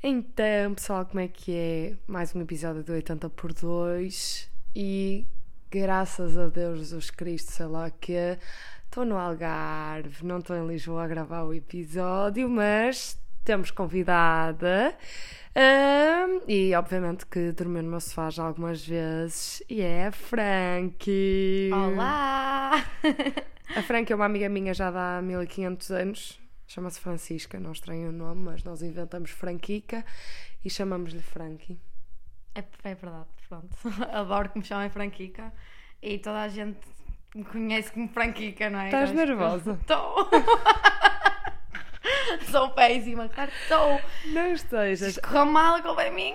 Então, pessoal, como é que é? Mais um episódio do 80 por 2 e graças a Deus Jesus Cristo, sei lá que estou no Algarve, não estou em Lisboa a gravar o episódio, mas temos convidada um, e obviamente que dormiu no meu sofá já algumas vezes e é a Frankie. Olá! A Frankie é uma amiga minha já há 1500 anos Chama-se Francisca, não estranho o nome, mas nós inventamos Franquica e chamamos-lhe Frankie. É, é verdade, pronto. Adoro que me chamem Franquica e toda a gente me conhece como Franquica, não é? Estás nervosa? Estou! Sou péssima, claro estou. Não estejas. Correu mal, a culpa é minha.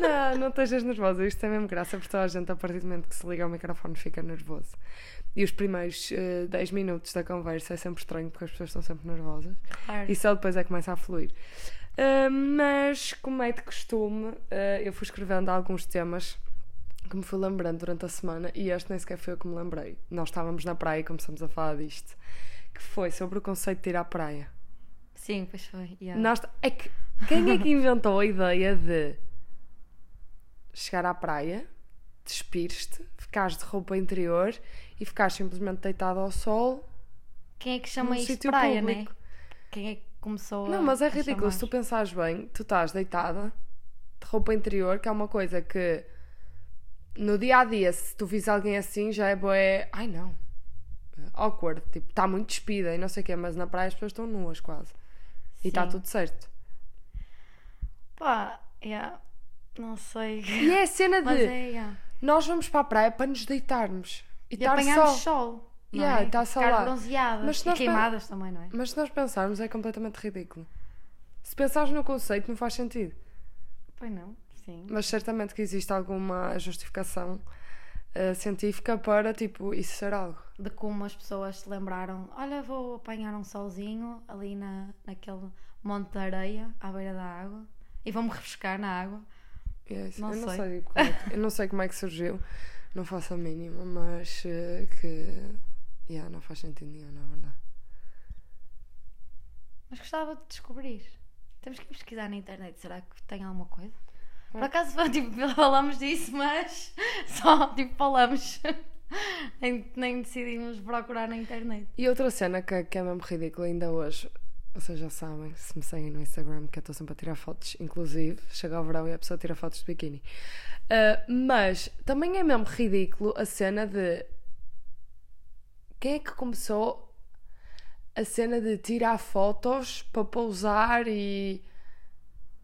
Não, não estejas nervosa. Isto é mesmo graça, porque toda a gente, a partir do momento que se liga ao microfone, fica nervoso. E os primeiros uh, 10 minutos da conversa é sempre estranho, porque as pessoas estão sempre nervosas. Claro. E só depois é que começa a fluir. Uh, mas, como é de costume, uh, eu fui escrevendo alguns temas que me fui lembrando durante a semana e este nem sequer foi eu que me lembrei. Nós estávamos na praia e começamos a falar disto, que foi sobre o conceito de ir à praia. Sim, pois foi. Yeah. Nós, é que, quem é que inventou a ideia de chegar à praia, despires-te, ficares de roupa interior e ficares simplesmente deitado ao sol? Quem é que chama isto sítio praia, público? né? Quem é que começou a. Não, mas é a ridículo. Se tu pensares bem, tu estás deitada de roupa interior, que é uma coisa que no dia a dia, se tu vis alguém assim, já é boé. Ai não. Awkward. Tipo, está muito despida e não sei o quê, mas na praia as pessoas estão nuas quase. E está tudo certo. Pá, yeah. não sei. E é a cena de é, yeah. nós vamos para a praia para nos deitarmos e, E estar apanharmos só. sol. não Yeah, é? tá Ficar lá. bronzeadas Mas e queimadas também, não é? Mas se nós pensarmos, é completamente ridículo. Se pensares no conceito, não faz sentido. Pois não, sim. Mas certamente que existe alguma justificação eh, científica para, tipo, isso ser algo. de como as pessoas se lembraram: olha, vou apanhar um solzinho ali na, naquele monte de areia à beira da água e vou-me refrescar na água. E é. Não eu, não sei. sei como é eu não sei como é que surgiu, não faço a mínima, mas eh, que. Yeah, não faz sentido nenhum, na verdade. Mas gostava de descobrir. Temos que pesquisar na internet. Será que tem alguma coisa? Por Ah. acaso tipo, falamos disso, mas só tipo falamos. nem, nem decidimos procurar na internet. E outra cena que, que é mesmo ridícula ainda hoje, vocês já sabem, se me seguem no Instagram, que eu estou sempre a tirar fotos, inclusive, chega ao verão e a pessoa tira fotos de biquíni. Ah, mas também é mesmo ridículo a cena de. Quem é que começou a cena de tirar fotos para pousar e.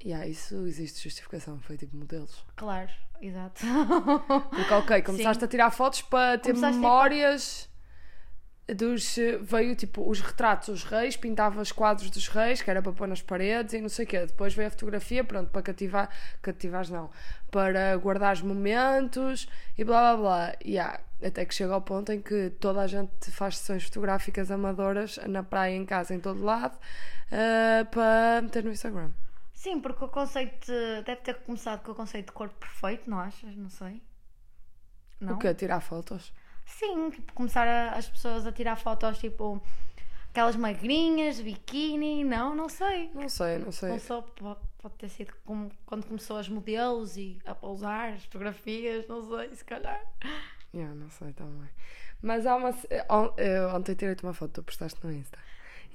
Yeah, isso existe justificação, foi tipo modelos. Claro, exato. Porque, ok, começaste Sim. a tirar fotos para ter Começaste a- memórias dos. eh, Veio tipo os retratos dos reis, pintavas quadros dos reis, que era para pôr nas paredes e não sei o quê. Depois veio a fotografia, pronto, para cativar. Cativares não. Para guardar os momentos e blá blá blá. Yeah, até que chega ao ponto em que toda a gente faz sessões fotográficas amadoras na praia, em casa, em todo lado, eh, para meter no Instagram. Sim, porque o conceito de- deve ter começado com o conceito de corpo perfeito, não achas? Não sei. Não? O quê? Tirar fotos? Sim, tipo, começar a- as pessoas a tirar fotos tipo aquelas magrinhas, biquíni, não, não sei. Não sei, não sei. Não só pode, ter sido como quando começou as modelos e a pousar, as fotografias, não sei, se calhar. Não sei também. Mas há uma. eh, Ontem tirei-te uma foto, tu postaste no Insta.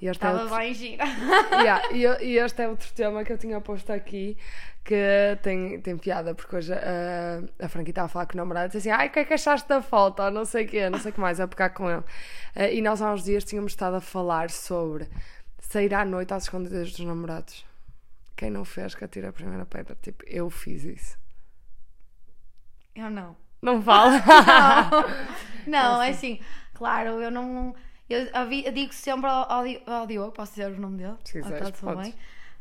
E este, é Estava outro, bem gira. Yeah, e, e este é outro tema que eu tinha posto aqui que tem, tem piada, porque hoje ah, a Frankie estava a falar com o namorado e disse assim: Ai, o que é que achaste da foto? Ou Não sei o quê, não sei o que mais, a pegar com ele. Ah, e nós há uns dias tínhamos estado a falar sobre sair à noite às escondidas dos namorados. Quem não fez que atira a primeira pedra? Tipo, eu fiz isso. Eu não. Não vale? Não, é assim, claro, eu não. Eu, eu digo sempre ao, ao, ao Diogo, posso dizer o nome dele? Se quiseres, tá bem.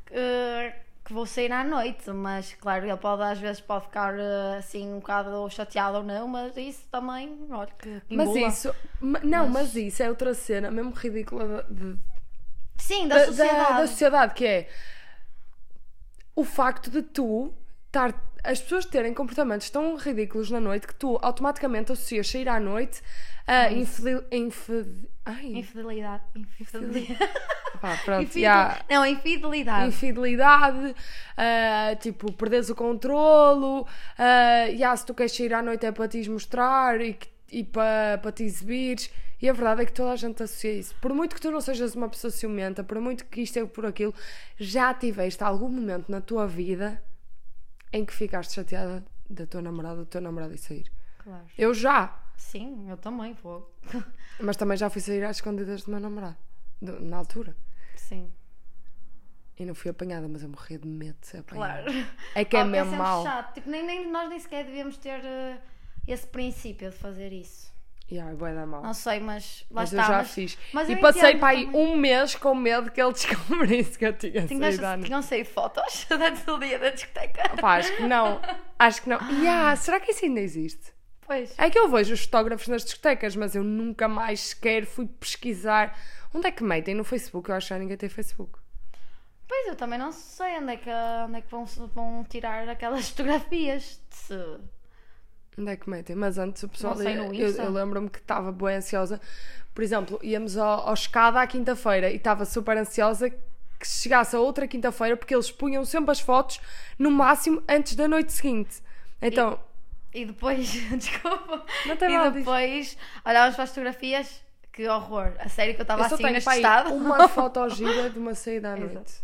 Que, que vou sair à noite, mas claro, ele pode às vezes pode ficar eh, assim um bocado chateado ou não, mas isso também, olha, que, Mas isso, não, mas... Mas- isso é outra cena, mesmo ridícula de, Sim, da, da, da- sociedade. da sociedade, que é o facto de tu estar, as pessoas terem comportamentos tão ridículos na noite que tu automaticamente associas sair à noite a infidel, ai, Infidelidade. Infidelidade. pá, pronto, Infidel- yeah. Não, infidelidade. infidelidade, ah, tipo, perdes o controlo, ah, yeah, se tu queres sair à noite é para te mostrar e, e para, para te exibires. E a verdade é que toda a gente associa isso. Por muito que tu não sejas uma pessoa ciumenta, por muito que isto é por aquilo, já tiveste algum momento na tua vida em que ficaste chateada da tua namorada, do teu namorado e sair. Claro. Eu já, Sim, eu também vou. mas também já fui sair às escondidas do meu namorado, do- na altura. Sim, E não fui apanhada, mas eu morria de medo de ser apanhada. claro. É que é Oh, mesmo sempre mau. chato. Tipo, nem, nem, nós nem sequer devíamos ter eh, esse princípio de fazer isso. Yeah, bué da mal. Não sei, mas lá Mas está. eu já mas, fiz. mas e passei para aí um mês com medo que ele descobrisse que eu tinha Tinhas, saído tinham saído fotos antes do dia da discoteca. Pá, acho que não. Acho que não. Yeah, será que isso ainda existe? Pois. É que eu vejo os fotógrafos nas discotecas, mas eu nunca mais sequer fui pesquisar. Onde é que metem? No Facebook? Eu acho que já ninguém tem Facebook. Pois eu também não sei onde é que, onde é que vão, vão tirar aquelas fotografias. Se... Onde é que metem? Mas antes o pessoal. Não sei, no eu, eu lembro-me que estava bem ansiosa. Por exemplo, íamos ao, ao escada à quinta-feira e estava super ansiosa que chegasse a outra quinta-feira porque eles punham sempre as fotos no máximo antes da noite seguinte. Então, E depois, desculpa. Não tem mal E depois olhávamos para as fotografias. Que horror. A sério que eu estava assim tenho neste pá, aí estado. uma foto gira de uma saída à noite.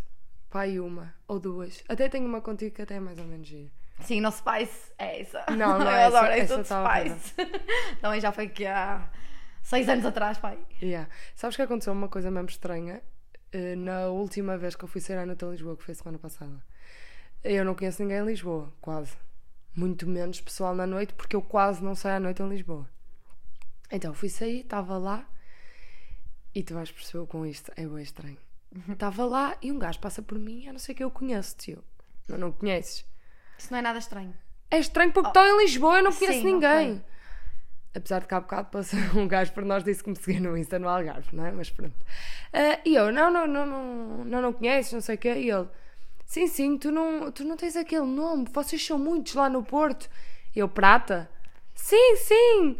Pá, aí uma ou duas. Até tenho uma contigo que até é mais ou menos gira. Sim, no Spice é essa. Não, não eu é adoro essa de tá Spice. Também já foi que há seis anos atrás, pai. Yeah. Sabes que aconteceu uma coisa mesmo estranha? Eh, Na última vez que eu fui sair à noite a Lisboa, que foi semana passada. Eu não conheço ninguém em Lisboa, quase. Muito menos pessoal na noite, porque eu quase não saio à noite em Lisboa. Então fui sair, estava lá, e tu vais perceber com isto, é bem estranho. Estava lá e um gajo passa por mim, a não sei que eu conheço, tio. Não, não conheces. Isso não é nada estranho. É estranho porque estou em Lisboa eu não conheço Sim, ninguém. ok. Apesar de que há bocado passou um gajo por nós disse que me seguia no Insta no Algarve, não é? Mas pronto. Ah, e eu, não, não, não, não, não, não conheces, não sei o quê. E ele, sim, sim, tu não, tu não tens aquele nome, vocês são muitos lá no Porto. E eu, Prata? Sim, sim.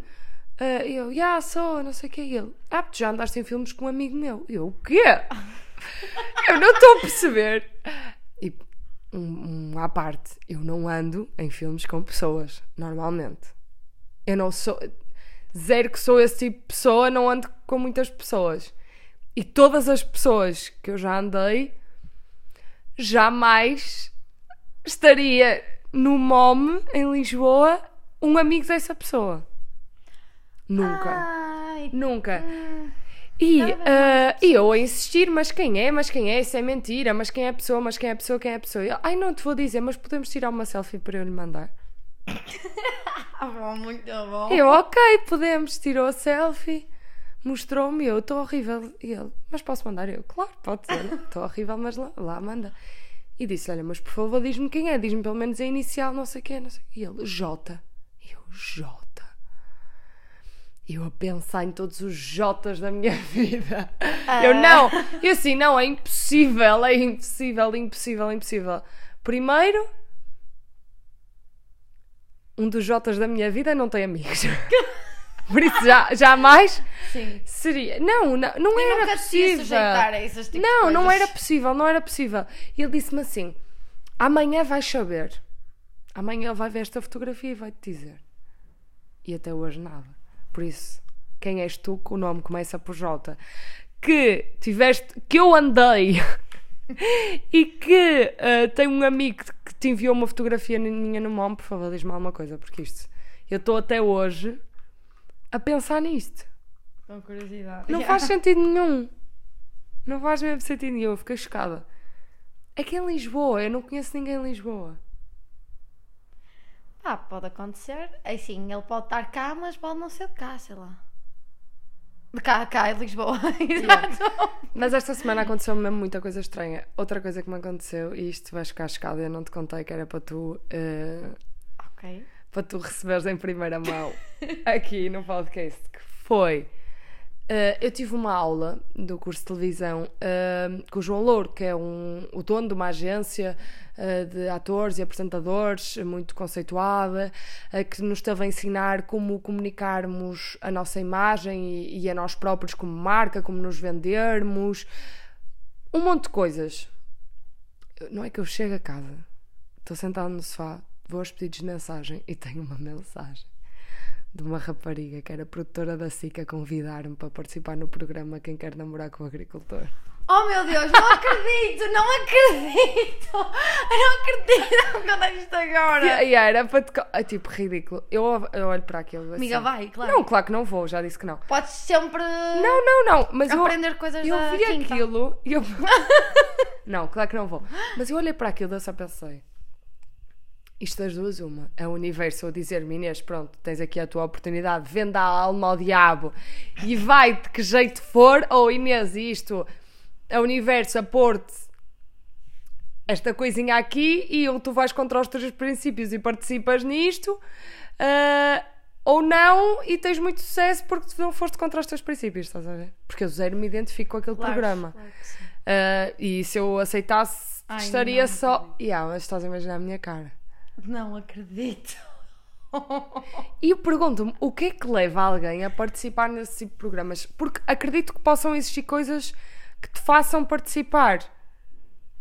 E eu, já sou, não sei o quê. E ele, ah, tu já andaste em filmes com um amigo meu. E eu, o quê? eu não estou a perceber. E um, um à parte, eu não ando em filmes com pessoas, normalmente. Eu não sou. Zero que sou esse tipo de pessoa, não ando com muitas pessoas. E todas as pessoas que eu já andei, jamais estaria no MOM em Lisboa um amigo dessa pessoa. Nunca. Ai, Nunca. hum, E, ah, e eu a insistir, mas quem é, mas quem é, isso é mentira, mas quem é a pessoa, mas quem é a pessoa, quem é a pessoa. E ele, Ai, não te vou dizer, mas podemos tirar uma selfie para eu lhe mandar. ah, bom, muito bom. Eu, ok, podemos, tirou a selfie, mostrou-me, eu, estou horrível. E ele, mas posso mandar? Eu, claro, pode ser, estou horrível, mas lá, lá manda. E disse, olha, mas por favor, diz-me quem é, diz-me pelo menos a inicial, não sei o quê, não sei. E ele, J. Eu, J. E eu a pensar em todos os Jotas da minha vida. Eu não, eu assim, não, é impossível, é impossível, impossível, impossível. Primeiro, um dos Jotas da minha vida não tem amigos. Por isso, já, jamais Sim. seria. Não, não, não E era nunca possível. a esses tipos de Não, não coisas. era possível, não era possível. E ele disse-me assim: amanhã vais saber. Amanhã ele vai ver esta fotografia e vai-te dizer. E até hoje nada. Por isso, quem és tu que o nome começa por J? Que tiveste, que eu andei e que ah, tem um amigo que te enviou uma fotografia minha no nome, por favor, diz-me alguma coisa, porque isto, eu estou até hoje a pensar nisto. Com curiosidade. Não faz sentido nenhum. Não faz mesmo sentido nenhum. Eu fiquei chocada. É que é em Lisboa. Eu não conheço ninguém em Lisboa. Ah, pode acontecer. É assim, ele pode estar cá, mas pode não ser de cá, sei lá. De cá, cá, em Lisboa. Exato. Mas esta semana aconteceu mesmo muita coisa estranha. Outra coisa que me aconteceu, e isto vais ficar chocada, eu não te contei que era para tu, eh, ok. para tu receberes em primeira mão aqui no podcast, que foi Uh, eu tive uma aula do curso de televisão uh, com o João Louro, que é um, o dono de uma agência uh, de atores e apresentadores muito conceituada, que nos esteve a ensinar como comunicarmos a nossa imagem e, e, a nós próprios como marca, como nos vendermos, um monte de coisas. Não é que eu chego a casa, estou sentado no sofá, vou aos pedidos de mensagem e tenho uma mensagem de uma rapariga que era produtora da SICA convidar-me para participar no programa Quem Quer Namorar com o Agricultor. Oh meu Deus, não acredito, não acredito, não acredito quando é isto agora. E era para te... é, tipo ridículo. Eu, eu olho para aquilo. Assim. Amiga, vai, claro. Não, claro que não vou, já disse que não. Podes sempre. Não, não, não. Mas aprender eu, coisas eu vi quinta. aquilo. Eu... não, claro que não vou. Mas eu olhei para aquilo e só pensei. Isto das duas, uma. É o universo a dizer-me, Inês, pronto, tens aqui a tua oportunidade, venda a alma ao diabo e vai de que jeito for, ou Inês, isto é o universo a pôr-te esta coisinha aqui e ou tu vais contra os teus princípios e participas nisto, uh, ou não, e tens muito sucesso porque tu não foste contra os teus princípios, estás a ver? Porque eu zero me identifico com aquele Claro, programa. claro. Uh, e se eu aceitasse, Ai, estaria não, só. Yeah, mas estás a imaginar a minha cara. Não acredito. E eu pergunto-me o que é que leva alguém a participar nesse tipo de programas? Porque acredito que possam existir coisas que te façam participar,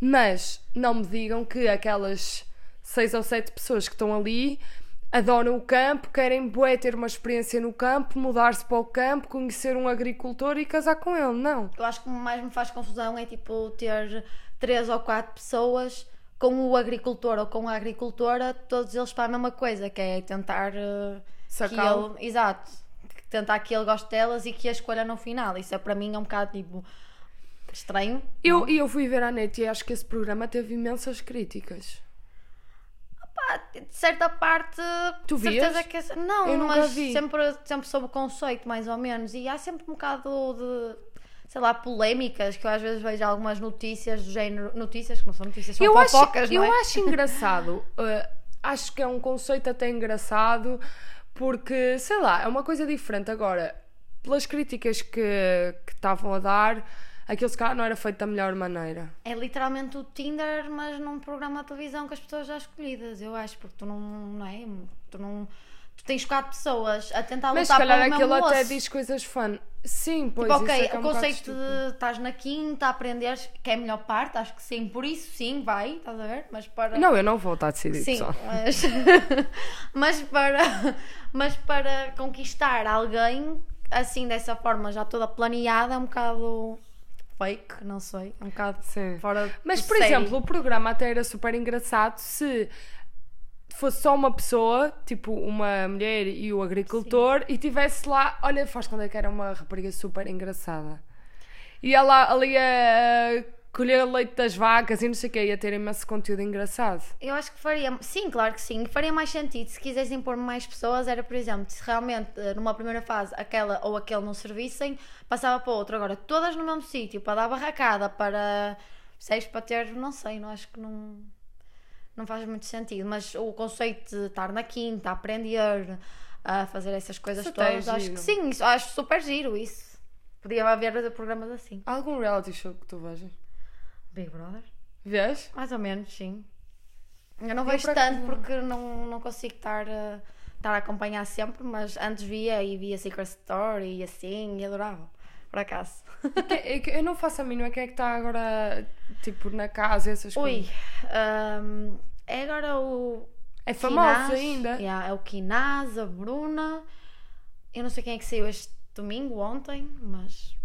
mas não me digam que aquelas seis ou sete pessoas que estão ali adoram o campo, querem bué, ter uma experiência no campo, mudar-se para o campo, conhecer um agricultor e casar com ele. Não. Eu acho que o que mais me faz confusão é tipo ter três ou quatro pessoas com o agricultor ou com a agricultora, todos eles para a mesma coisa, que é tentar eh, que Sacá-lo. exato, tentar que ele goste delas e que a escolha no final. Isso é para mim é um bocado tipo estranho. Eu, eu fui ver a net e acho que esse programa teve imensas críticas. Pá, de certa parte, Tu vias? que não, Eu nunca mas vi. sempre sempre soube o conceito mais ou menos e há sempre um bocado de sei lá, polémicas, que eu às vezes vejo algumas notícias do género, notícias que não são notícias, são eu acho, fofocas, eu não é? acho engraçado. uh, acho que é um conceito até engraçado, porque, sei lá, é uma coisa diferente. Agora, pelas críticas que que estavam a dar, aquilo se calhar não era feito da melhor maneira. É literalmente o Tinder, mas num programa de televisão com as pessoas já escolhidas, eu acho, porque tu não, não é? Tu não. Tu tens quatro pessoas a tentar Mas se lutar calhar pelo aquilo mesmo até osso. diz coisas fun. Sim, pois Tipo, ok, é é o um conceito de estás na quinta a aprenderes, que é a melhor parte, acho que sim, por isso sim, vai, estás a ver? Mas para. Não, eu não vou estar decidido, Sim, pessoal. mas, mas para mas para conquistar alguém assim dessa forma já toda planeada é um bocado fake, não sei, é um bocado Sim. fora Mas, por série. exemplo, o programa até era super engraçado se fosse só uma pessoa, tipo uma mulher e o agricultor, e tivesse lá, olha, faz quando é que era uma rapariga super engraçada. E ela ali a colher leite das vacas e não sei o que, ia ter imenso conteúdo engraçado. Eu acho que faria, sim, claro que sim, faria mais sentido se quisessem pôr mais pessoas, era por exemplo, se realmente eh, numa primeira fase aquela ou aquele não servissem, passava para outro. Agora, todas no mesmo sítio, para dar barracada, para seis para ter, não sei, não acho que não, não faz muito sentido. Mas o conceito de estar na quinta, a aprender, a fazer essas coisas Isso é todas, acho que sim, isso, acho super giro isso. Podia haver programas assim. Há algum reality show que tu vejas? Big Brother? Vês? Mais ou menos, sim. Eu não Eu, vejo tanto não. porque não, não consigo estar, a- estar a acompanhar sempre, mas antes via e via Secret Story e assim, e adorava, por acaso. Que- é que eu não faço a mínima quem é que está agora, tipo, na casa, essas Ui, coisas. hum, é agora o. É famoso ainda. yeah, é o Quinaz, a Bruna. Eu não sei quem é que saiu este domingo, ontem, mas.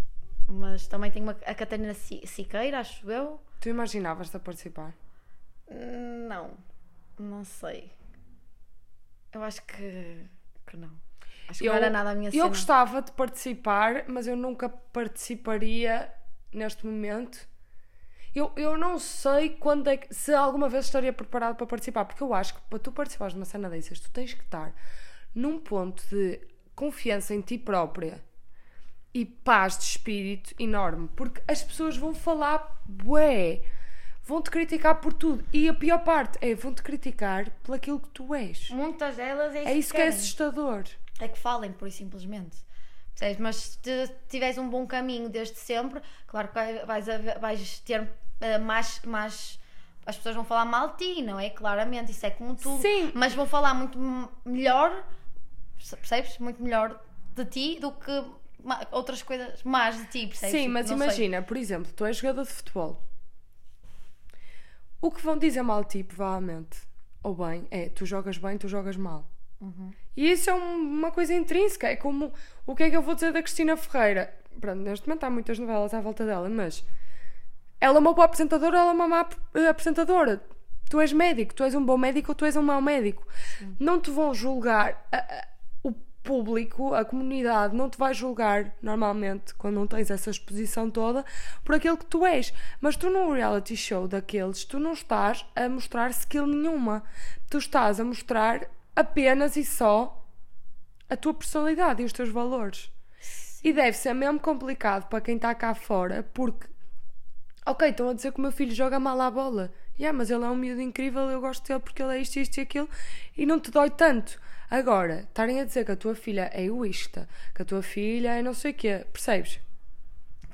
Mas também tem uma, a Catarina Si- Siqueira, acho eu. Tu imaginavas-te a participar? Não, não sei. Eu acho que, que não. Acho que Eu, não era nada a minha eu cena. gostava de participar, mas eu nunca participaria neste momento. Eu, eu não sei quando é que, se alguma vez estaria preparado para participar, porque eu acho que para tu participares de uma cena dessas, tu tens que estar num ponto de confiança em ti própria e paz de espírito enorme, porque as pessoas vão falar bué, vão te criticar por tudo, e a pior parte é vão te criticar por aquilo que tu és. Muitas delas é isso, É isso que é querem. assustador. É que falem, por e simplesmente. Percebes? Mas se tiveres um bom caminho desde sempre, claro que vai- vais, vais ter eh, mais, mais. As pessoas vão falar mal de ti, não é? Claramente, isso é como tudo. Sim. Mas vão falar muito melhor, percebes? Muito melhor de ti do que outras coisas más de ti, percebes? Sim, mas não sei. imagina, por exemplo, tu és jogador de futebol. O que vão dizer mal de ti, provavelmente, ou bem, é tu jogas bem, tu jogas mal. Uhum. E isso é um- uma coisa intrínseca. É como o que é que eu vou dizer da Cristina Ferreira? Pronto, neste momento há muitas novelas à volta dela, mas ela é uma boa apresentadora, ela é uma má eh, apresentadora. Tu és médico, tu és um bom médico ou tu és um mau médico. Não te vão julgar. a- a- o público, a comunidade, não te vai julgar normalmente quando não tens essa exposição toda por aquilo que tu és. Mas tu num reality show daqueles, tu não estás a mostrar skill nenhuma. Tu estás a mostrar apenas e só a tua personalidade e os teus valores. E deve ser mesmo complicado para quem está cá fora, porque Ok, estão a dizer que o meu filho joga mal à bola. Yeah, mas ele é um miúdo incrível, eu gosto dele porque ele é isto, isto e aquilo, e não te dói tanto. Agora, estarem a dizer que a tua filha é egoísta, que a tua filha é não sei o quê, percebes?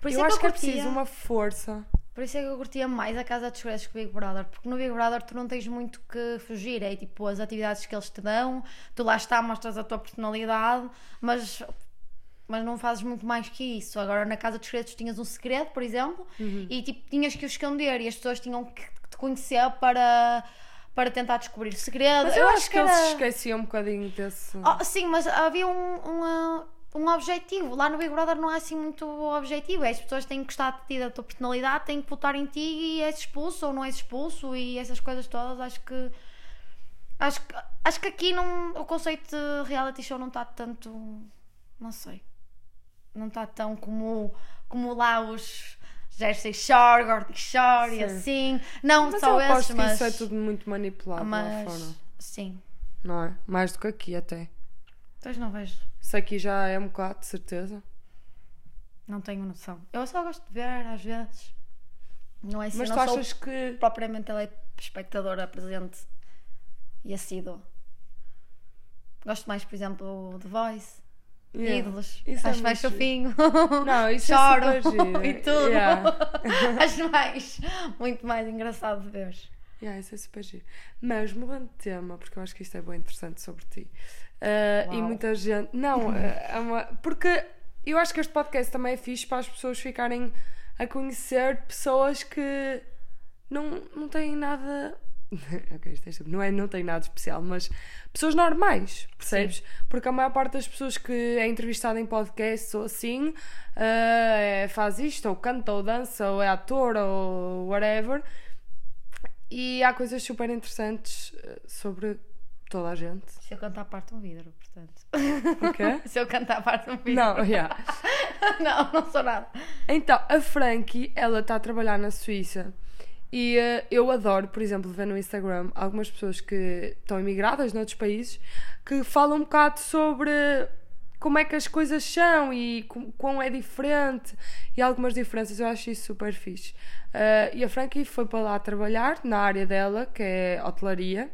Por eu é acho que que é preciso uma força. Por isso é que eu curtia mais a Casa dos Segredos que o Big Brother, porque no Big Brother tu não tens muito que fugir, é tipo as atividades que eles te dão, tu lá está, mostras a tua personalidade, mas, mas não fazes muito mais que isso. Agora na Casa dos Segredos tinhas um segredo, por exemplo, Uhum. e tipo tinhas que o esconder e as pessoas tinham que te conhecer para, para tentar descobrir o segredo. Mas eu, acho que, eles era- se esqueciam um bocadinho desse. Oh, sim, mas havia um, uma- um objetivo. Lá no Big Brother não há assim muito objetivo. É, As pessoas têm que gostar de ti, da tua personalidade, têm que votar em ti e és expulso ou não és expulso e essas coisas todas. Acho que. Acho que, acho que aqui não, o conceito de reality show não está tanto. Não sei. Não está tão como, como lá os Jersey Shore, Gordy Shore e Sim. assim. Não mas só eu esses, mas. isso é tudo muito manipulado lá mas fora. sim. Não é? Mais do que aqui até. Pois não vejo. Isso aqui já é um bocado, de certeza. Não tenho noção. Eu só gosto de ver, às vezes. Não é assim, Mas não tu sou achas que. propriamente telespectadora presente e assídua. Gosto mais, por exemplo, de Voice, Yeah. Ídolos. Isso é Acho mais muito fofinho. Não, isso Choro é super giro. e tudo. Yeah. Acho mais, muito mais engraçado de ver. Yeah, isso é super giro. Mas mudando de tema, porque eu acho que isto é bem interessante sobre ti. Uh, e muita gente. Não, uh, é uma... porque eu acho que este podcast também é fixe para as pessoas ficarem a conhecer pessoas que não, não têm nada. ok, isto é estúpido. não é não têm nada especial, mas pessoas normais, percebes? Porque a maior parte das pessoas que é entrevistada em podcasts ou assim uh, é- faz isto, ou canta, ou dança, ou é ator, ou whatever. E há coisas super interessantes sobre toda a gente. Se eu cantar, parte um vidro, portanto. O quê? Se eu cantar, parte um vidro. Não, yeah. não, não sou nada. Então, a Frankie, ela está a trabalhar na Suíça. E eh, eu adoro, por exemplo, ver no Instagram algumas pessoas que estão imigradas noutros países que falam um bocado sobre como é que as coisas são e com- quão é diferente e algumas diferenças. Eu acho isso super fixe. Eh, e a Frankie foi para lá trabalhar na área dela, que é hotelaria.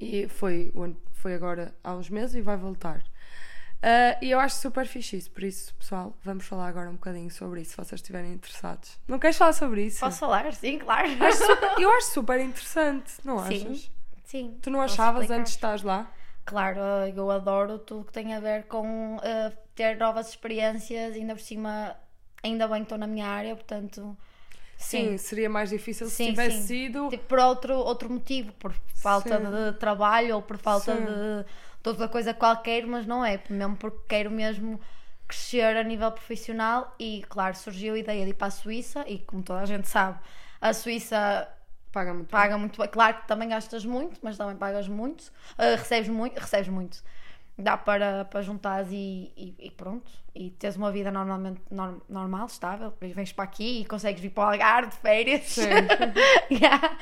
E foi, foi agora há uns meses e vai voltar. Ah, e eu acho super fixe isso, por isso, pessoal, vamos falar agora um bocadinho sobre isso, se vocês estiverem interessados. Não queres falar sobre isso? Posso falar? Sim, claro. Acho super- eu acho super interessante, não Sim, achas? sim. Tu não achavas explicar. antes de estás lá? Claro, eu adoro tudo que tem a ver com eh, ter novas experiências, ainda por cima, ainda bem que estou na minha área, portanto, Sim, sim. seria mais difícil se Sim, tivesse sim. sido. Tipo, por outro, outro motivo, por falta de trabalho ou por falta de, de outra coisa qualquer, mas não é, mesmo porque quero mesmo crescer a nível profissional e, claro, surgiu a ideia de ir para a Suíça e, como toda a gente sabe, a Suíça Paga muito. paga muito bem. Claro que também gastas muito, mas também pagas muito. Uh, recebes muito, recebes muito. Dá para, para juntares e, e, e pronto. E tens uma vida normalmente norm- normal, estável. Vens para aqui e consegues vir para o Algarve de férias. Yeah.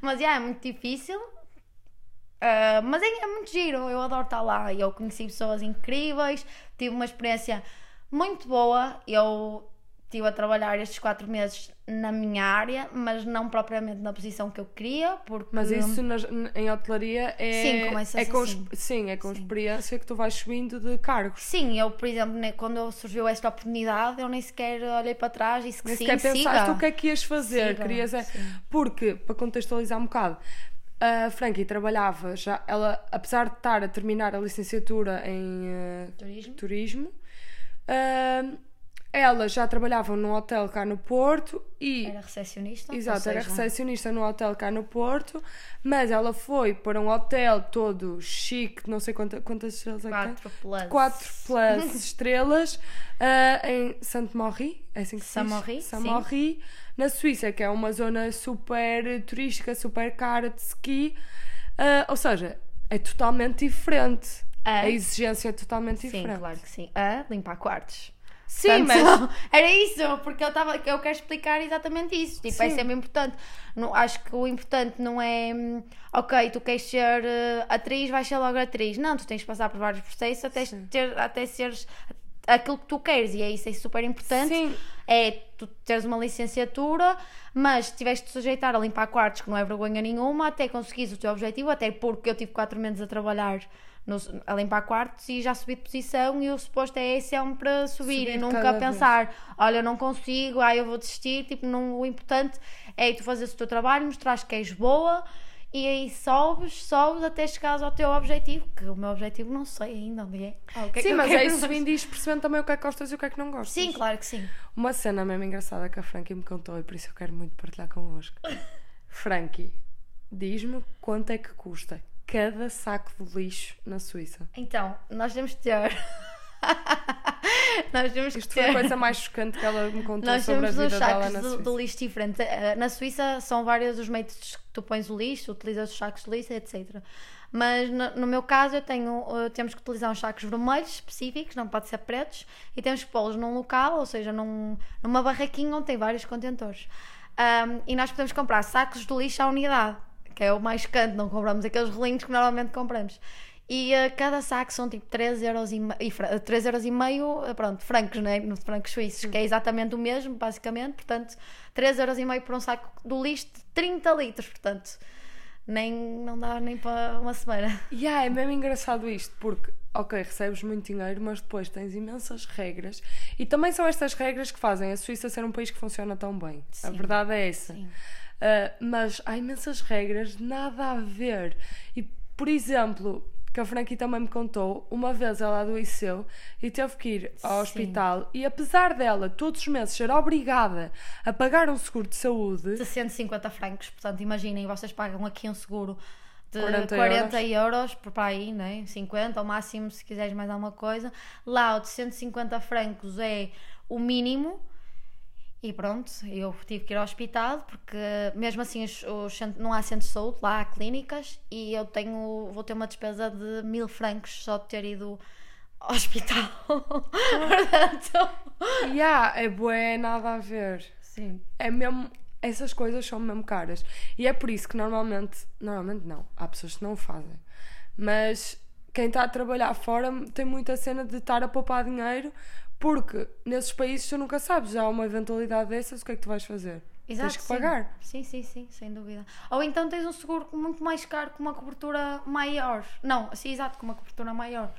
Mas yeah, é muito difícil. Uh, mas é, é muito giro, eu adoro estar lá. Eu conheci pessoas incríveis, tive uma experiência muito boa. Eu estive a trabalhar estes quatro meses na minha área, mas não propriamente na posição que eu queria, porque... Mas isso nas- em hotelaria é. Sim, é com, assim. Sim, é com experiência que tu vais subindo de cargos. Sim, eu, por exemplo, quando surgiu esta oportunidade, eu nem sequer olhei para trás e disse que Nem sim, sequer pensaste siga. o que é que ias fazer. Siga, Querias é... sim. Porque, para contextualizar um bocado, a Frankie trabalhava já, ela, apesar de estar a terminar a licenciatura em eh, Turismo. turismo, ah, ela já trabalhava num hotel cá no Porto e Era recepcionista. Exato, ou era seja, recepcionista no hotel cá no Porto, mas ela foi para um hotel todo chique, não sei quanta, quantas estrelas é que tem? 4 plus. 4 plus estrelas ah, em Saint-Maurice, é assim que se diz? Saint-Maurice, Saint-Maurice, na Suíça, que é uma zona super turística, super cara de ski. Ah, ou seja, é totalmente diferente. É. A exigência é totalmente Sim, diferente. claro que sim. A limpar quartos. Sim, Portanto, mas Era isso, porque eu, estava eu quero explicar exatamente isso. Tipo, é Sim. sempre importante. Não, acho que o importante não é, hum, ok, tu queres ser eh, atriz, vais ser logo atriz. Não, tu tens de passar por vários processos até, ter, até seres aquilo que tu queres. E é isso, é super importante. Sim. É tu teres uma licenciatura, mas tiveste de sujeitar a limpar quartos, que não é vergonha nenhuma, até conseguires o teu objetivo, até porque eu tive 4 meses a trabalhar no- a limpar quartos e já subi de posição e o suposto é sempre subir, Subir e nunca cada vez. pensar, olha, eu não consigo, ah, eu vou desistir, tipo, não, o importante é tu fazeres o teu trabalho, mostrares que és boa e aí sobes, sobes até chegares ao teu objetivo, que o meu objetivo não sei ainda onde é. Ah, que é que Sim, eu mas é isso subindo e percebendo também o que é que gostas e o que é que não gostas. Sim, claro que sim. Uma cena mesmo engraçada que a Frankie me contou e por isso eu quero muito partilhar convosco. Frankie, diz-me quanto é que custa cada saco de lixo na Suíça. Então, nós temos de ter. nós temos Isto foi a ter. coisa mais chocante que ela me contou Nós sobre a temos vida os dela sacos na Suíça. do lixo diferente. Eh, Na Suíça são vários os métodos que tu pões o lixo, utilizas os sacos de lixo, etc. Mas no, no meu caso eu tenho, eh, temos que utilizar uns sacos vermelhos específicos, não pode ser pretos, e temos que pô-los num local, ou seja, num, numa barraquinha onde tem vários contentores. Ahm, e nós podemos comprar sacos de lixo à unidade, que é o mais canto, não compramos aqueles rolinhos que normalmente compramos. E eh, cada saco são tipo 3 euros e, e fra- 3 euros e meio, eh, pronto, francos, né? Francos suíços, que é exatamente o mesmo, basicamente. Portanto, 3 euros e meio por um saco do lixo de 30 litros, portanto, nem, não dá nem para uma semana. Yeah, é mesmo engraçado isto, porque, ok, recebes muito dinheiro, mas depois tens imensas regras. E também são estas regras que fazem a Suíça ser um país que funciona tão bem. A Sim. verdade é essa. Sim. Uh, mas há imensas regras, nada a ver. E, por exemplo, que a Frankie também me contou, uma vez ela adoeceu e teve que ir ao Sim. hospital. E apesar dela, todos os meses, ser obrigada a pagar um seguro de saúde, De 150 francos, portanto, imaginem, vocês pagam aqui um seguro de 40 40, euros. por para aí, né? 50 ao máximo se quiseres mais alguma coisa. Lá o de 150 francos é o mínimo. E pronto, eu tive que ir ao hospital porque mesmo assim os, os não há centros de saúde, lá há clínicas e eu tenho, vou ter uma despesa de mil francos só de ter ido ao hospital. Portanto, yeah, é bué, nada a ver. sim. É mesmo. Essas coisas são mesmo caras. E é por isso que normalmente. Normalmente não. Há pessoas que não o fazem. Mas quem está a trabalhar fora tem muita cena de estar a poupar dinheiro. Porque nesses países tu nunca sabes. Já há uma eventualidade dessas, o que é que tu vais fazer? Exato, Tens que sim. pagar. Sim, sim, sim, sem dúvida. Ou então tens um seguro muito mais caro com uma cobertura maior. Não, sim, exato, com uma cobertura maior.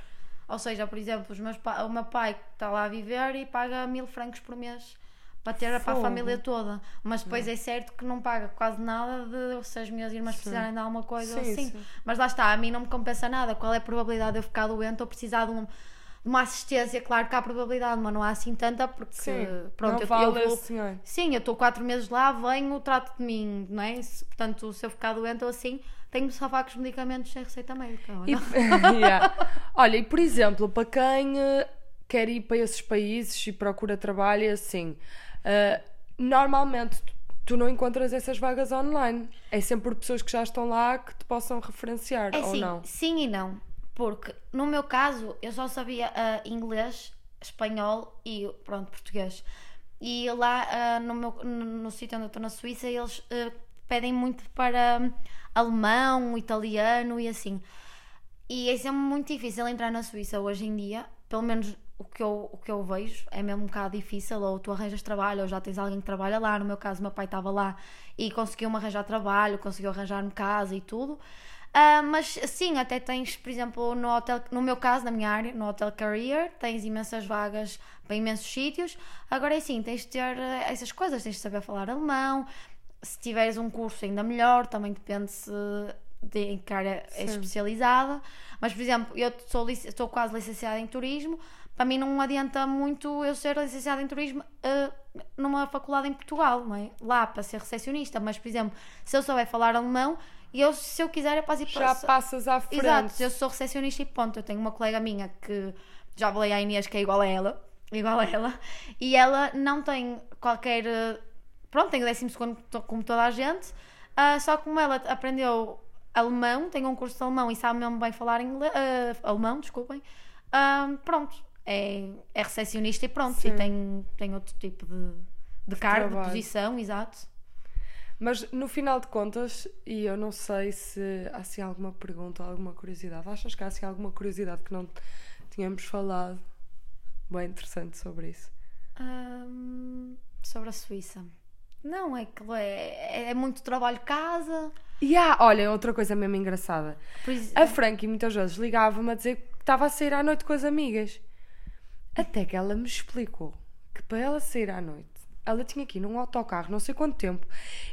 Ou seja, por exemplo, os meus pa- o meu pai está lá a viver e paga mil francos por mês para ter para a família toda. Mas depois é certo que não paga quase nada de se as minhas irmãs precisarem de alguma coisa Sim, assim. sim. Mas lá está, a mim não me compensa nada. Qual é a probabilidade de eu ficar doente ou precisar de, um- de uma assistência? Claro que há probabilidade, mas não há assim tanta porque Sim. pronto, eu, vale eu vou, dinheiro. Sim, eu estou quatro meses lá, venho, trato de mim, não é? Se- portanto, se eu ficar doente ou assim, tenho de salvar com os medicamentos sem receita médica. E- olha. Yeah. Olha, e por exemplo, para quem eh, quer ir para esses países e procura trabalho, é assim, eh, normalmente tu- não encontras essas vagas online. É sempre por pessoas que já estão lá que te possam referenciar, É ou sim, não? sim e não. Porque no meu caso eu só sabia ah, inglês, espanhol e pronto, português. E lá ah, no, meu, no, no sítio onde eu estou na Suíça, eles ah, pedem muito para alemão, italiano e assim. E é sempre muito difícil entrar na Suíça hoje em dia, pelo menos o que, eu, o que eu vejo é mesmo um bocado difícil, ou tu arranjas trabalho, ou já tens alguém que trabalha lá. No meu caso, meu pai estava lá e conseguiu-me arranjar trabalho, conseguiu arranjar-me casa e tudo. Uh, mas sim, até tens, por exemplo, no, hotel, no meu caso, na minha área, no Hotel Career, tens imensas vagas para imensos sítios. Agora é assim, tens de ter uh, essas coisas, tens de saber falar alemão. Se tiveres um curso, ainda melhor, também depende se de em que área é especializada. Mas, por exemplo, eu sou, estou quase licenciada em turismo. Para mim não adianta muito eu ser licenciada em turismo uh, numa faculdade em Portugal, não é? Lá para ser recepcionista. Mas, por exemplo, se eu souber falar alemão, e eu, se eu quiser, eu posso ir Já passas à frente. Exato, eu sou recepcionista e ponto. Eu tenho uma colega minha que já falei à Inês que é igual a ela, igual a ela, e ela não tem qualquer. Pronto, tem o décimo segundo como toda a gente, uh, só como ela aprendeu alemão, tem um curso de alemão e sabe mesmo bem falar inglês, uh, alemão, desculpem, uh, pronto, é, é recepcionista e pronto, Sim. e tem, tem outro tipo de, de cargo, de posição, exato. Mas no final de contas, e eu não sei se há assim alguma pergunta ou alguma curiosidade, achas que há assim alguma curiosidade que não tínhamos falado? Bem interessante sobre isso. Um, sobre a Suíça. Não, é que é, é muito trabalho casa. E há, olha, outra coisa mesmo engraçada. Pois, a Frankie muitas vezes ligava-me a dizer que estava a sair à noite com as amigas. Até que ela me explicou que para ela sair à noite ela tinha aqui num autocarro não sei quanto tempo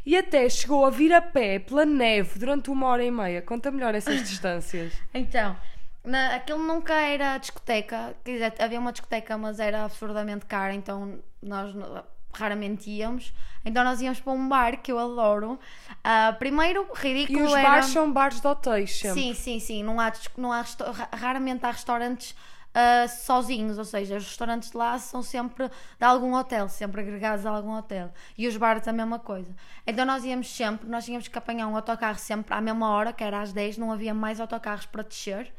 e até chegou a vir a pé pela neve durante uma hora e meia. Conta melhor essas distâncias. então, na, aquilo nunca era discoteca, quer dizer, havia uma discoteca, mas era absurdamente cara, então nós raramente íamos. Então nós íamos para um bar que eu adoro. Uh, primeiro, ridículo. E os era... bares são bares de hotéis, sempre. Sim, sim, sim. Não há, não há raramente há restaurantes uh, sozinhos, ou seja, os restaurantes de lá são sempre de algum hotel, sempre agregados a algum hotel. E os bares a mesma coisa. Então nós íamos sempre, nós tínhamos que apanhar um autocarro sempre à mesma hora, que era às 10, não havia mais autocarros para descer.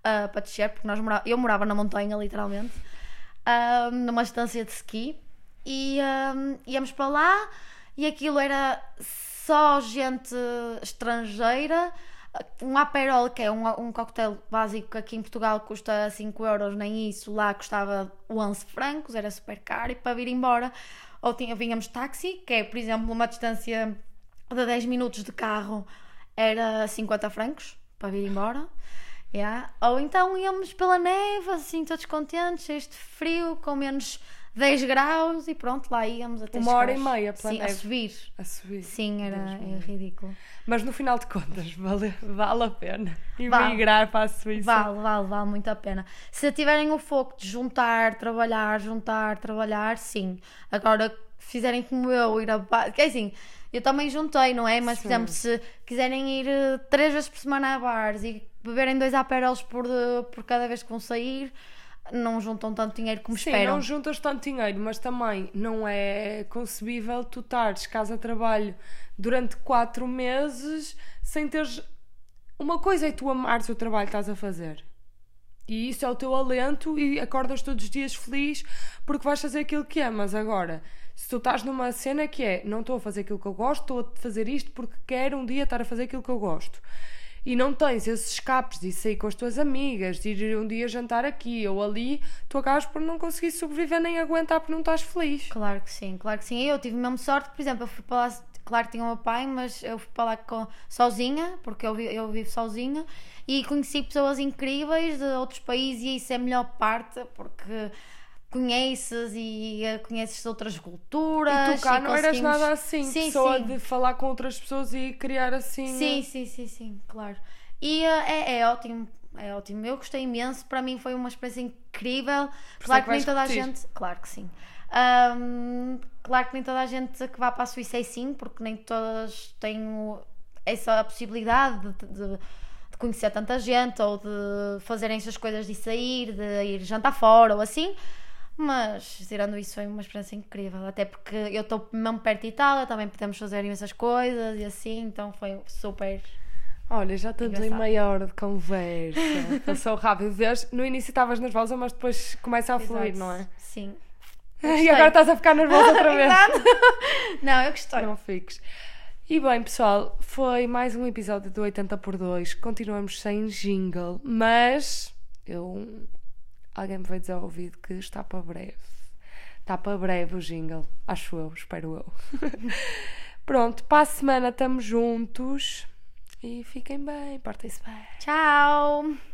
Uh, para descer, porque nós morava, eu morava na montanha, literalmente, uh, numa estância de ski, e íamos para lá, e aquilo era só gente estrangeira um Aperol, que é um, um coquetel básico que aqui em Portugal custa 5 euros, nem isso, lá custava 11 francos, era super caro, e para vir embora, ou tinha, vínhamos táxi, que é, por exemplo, uma distância de 10 minutos de carro, era 50 francos para vir embora. Yeah. Ou então íamos pela neve, assim, todos contentes, de frio, com menos 10 graus e pronto, lá íamos até Uma hora e meia pela Sim, neve. a subir. A subir. Sim, era, era ridículo. Mas no final de contas, vale, vale a pena emigrar vale. para a Suíça. Vale, vale, vale muito a pena. Se tiverem o foco de juntar, trabalhar, juntar, trabalhar, sim. Agora, fizerem como eu, ir a. Que é assim, eu também juntei, não é? Mas, sim. por exemplo, se quiserem ir eh, três vezes por semana a bares e beberem dois aperols por, por cada vez que vão sair não juntam tanto dinheiro como Sim, esperam. não juntas tanto dinheiro, mas também não é concebível tu estares casa-trabalho durante quatro meses sem teres. Uma coisa é tu amares o trabalho que estás a fazer. E isso é o teu alento e acordas todos os dias feliz porque vais fazer aquilo que amas. Agora, se tu estás numa cena que é não estou a fazer aquilo que eu gosto, estou a fazer isto porque quero um dia estar a fazer aquilo que eu gosto e não tens esses escapes de sair com as tuas amigas, de ir um dia jantar aqui ou ali, tu acabas por não conseguir sobreviver nem aguentar porque não estás feliz. Claro que sim, claro que sim. Eu tive mesmo sorte, por exemplo, eu fui para lá, claro que tinha o meu pai, mas eu fui para lá com, sozinha, porque eu, eu vivo sozinha, e conheci pessoas incríveis de outros países e isso é a melhor parte, porque conheces e eh, conheces outras culturas. E tu cá e não eras nada assim, sim, pessoa sim. de falar com outras pessoas e criar assim. Sim, eh, sim, sim, sim, claro. E uh, é, é ótimo, é ótimo. Eu gostei imenso, para mim foi uma experiência incrível. Por claro que, que nem toda repetir. a gente. Claro que sim. Um, claro que nem toda a gente que vá para a Suíça é sim, porque nem todas têm essa possibilidade de, de, de conhecer tanta gente ou de fazerem essas coisas de sair, de ir jantar fora ou assim. Mas, tirando isso, foi uma experiência incrível. Até porque eu estou mesmo perto de Itália, também podemos fazer imensas coisas e assim, então foi super. Olha, já estamos em meia hora de conversa. Passou rápido. Vês? No início estavas nervosa, mas depois começa a Exato. fluir, não é? Sim. E agora estás a ficar nervosa outra vez. não, eu gostei. Não fiques. E bem, pessoal, foi mais um episódio do 80 por 2. Continuamos sem jingle, mas eu alguém me veio dizer ao ouvido que está para breve. Está para breve o jingle. Acho eu, espero eu. Pronto, para a semana estamos juntos. E fiquem bem, portem-se bem. Tchau!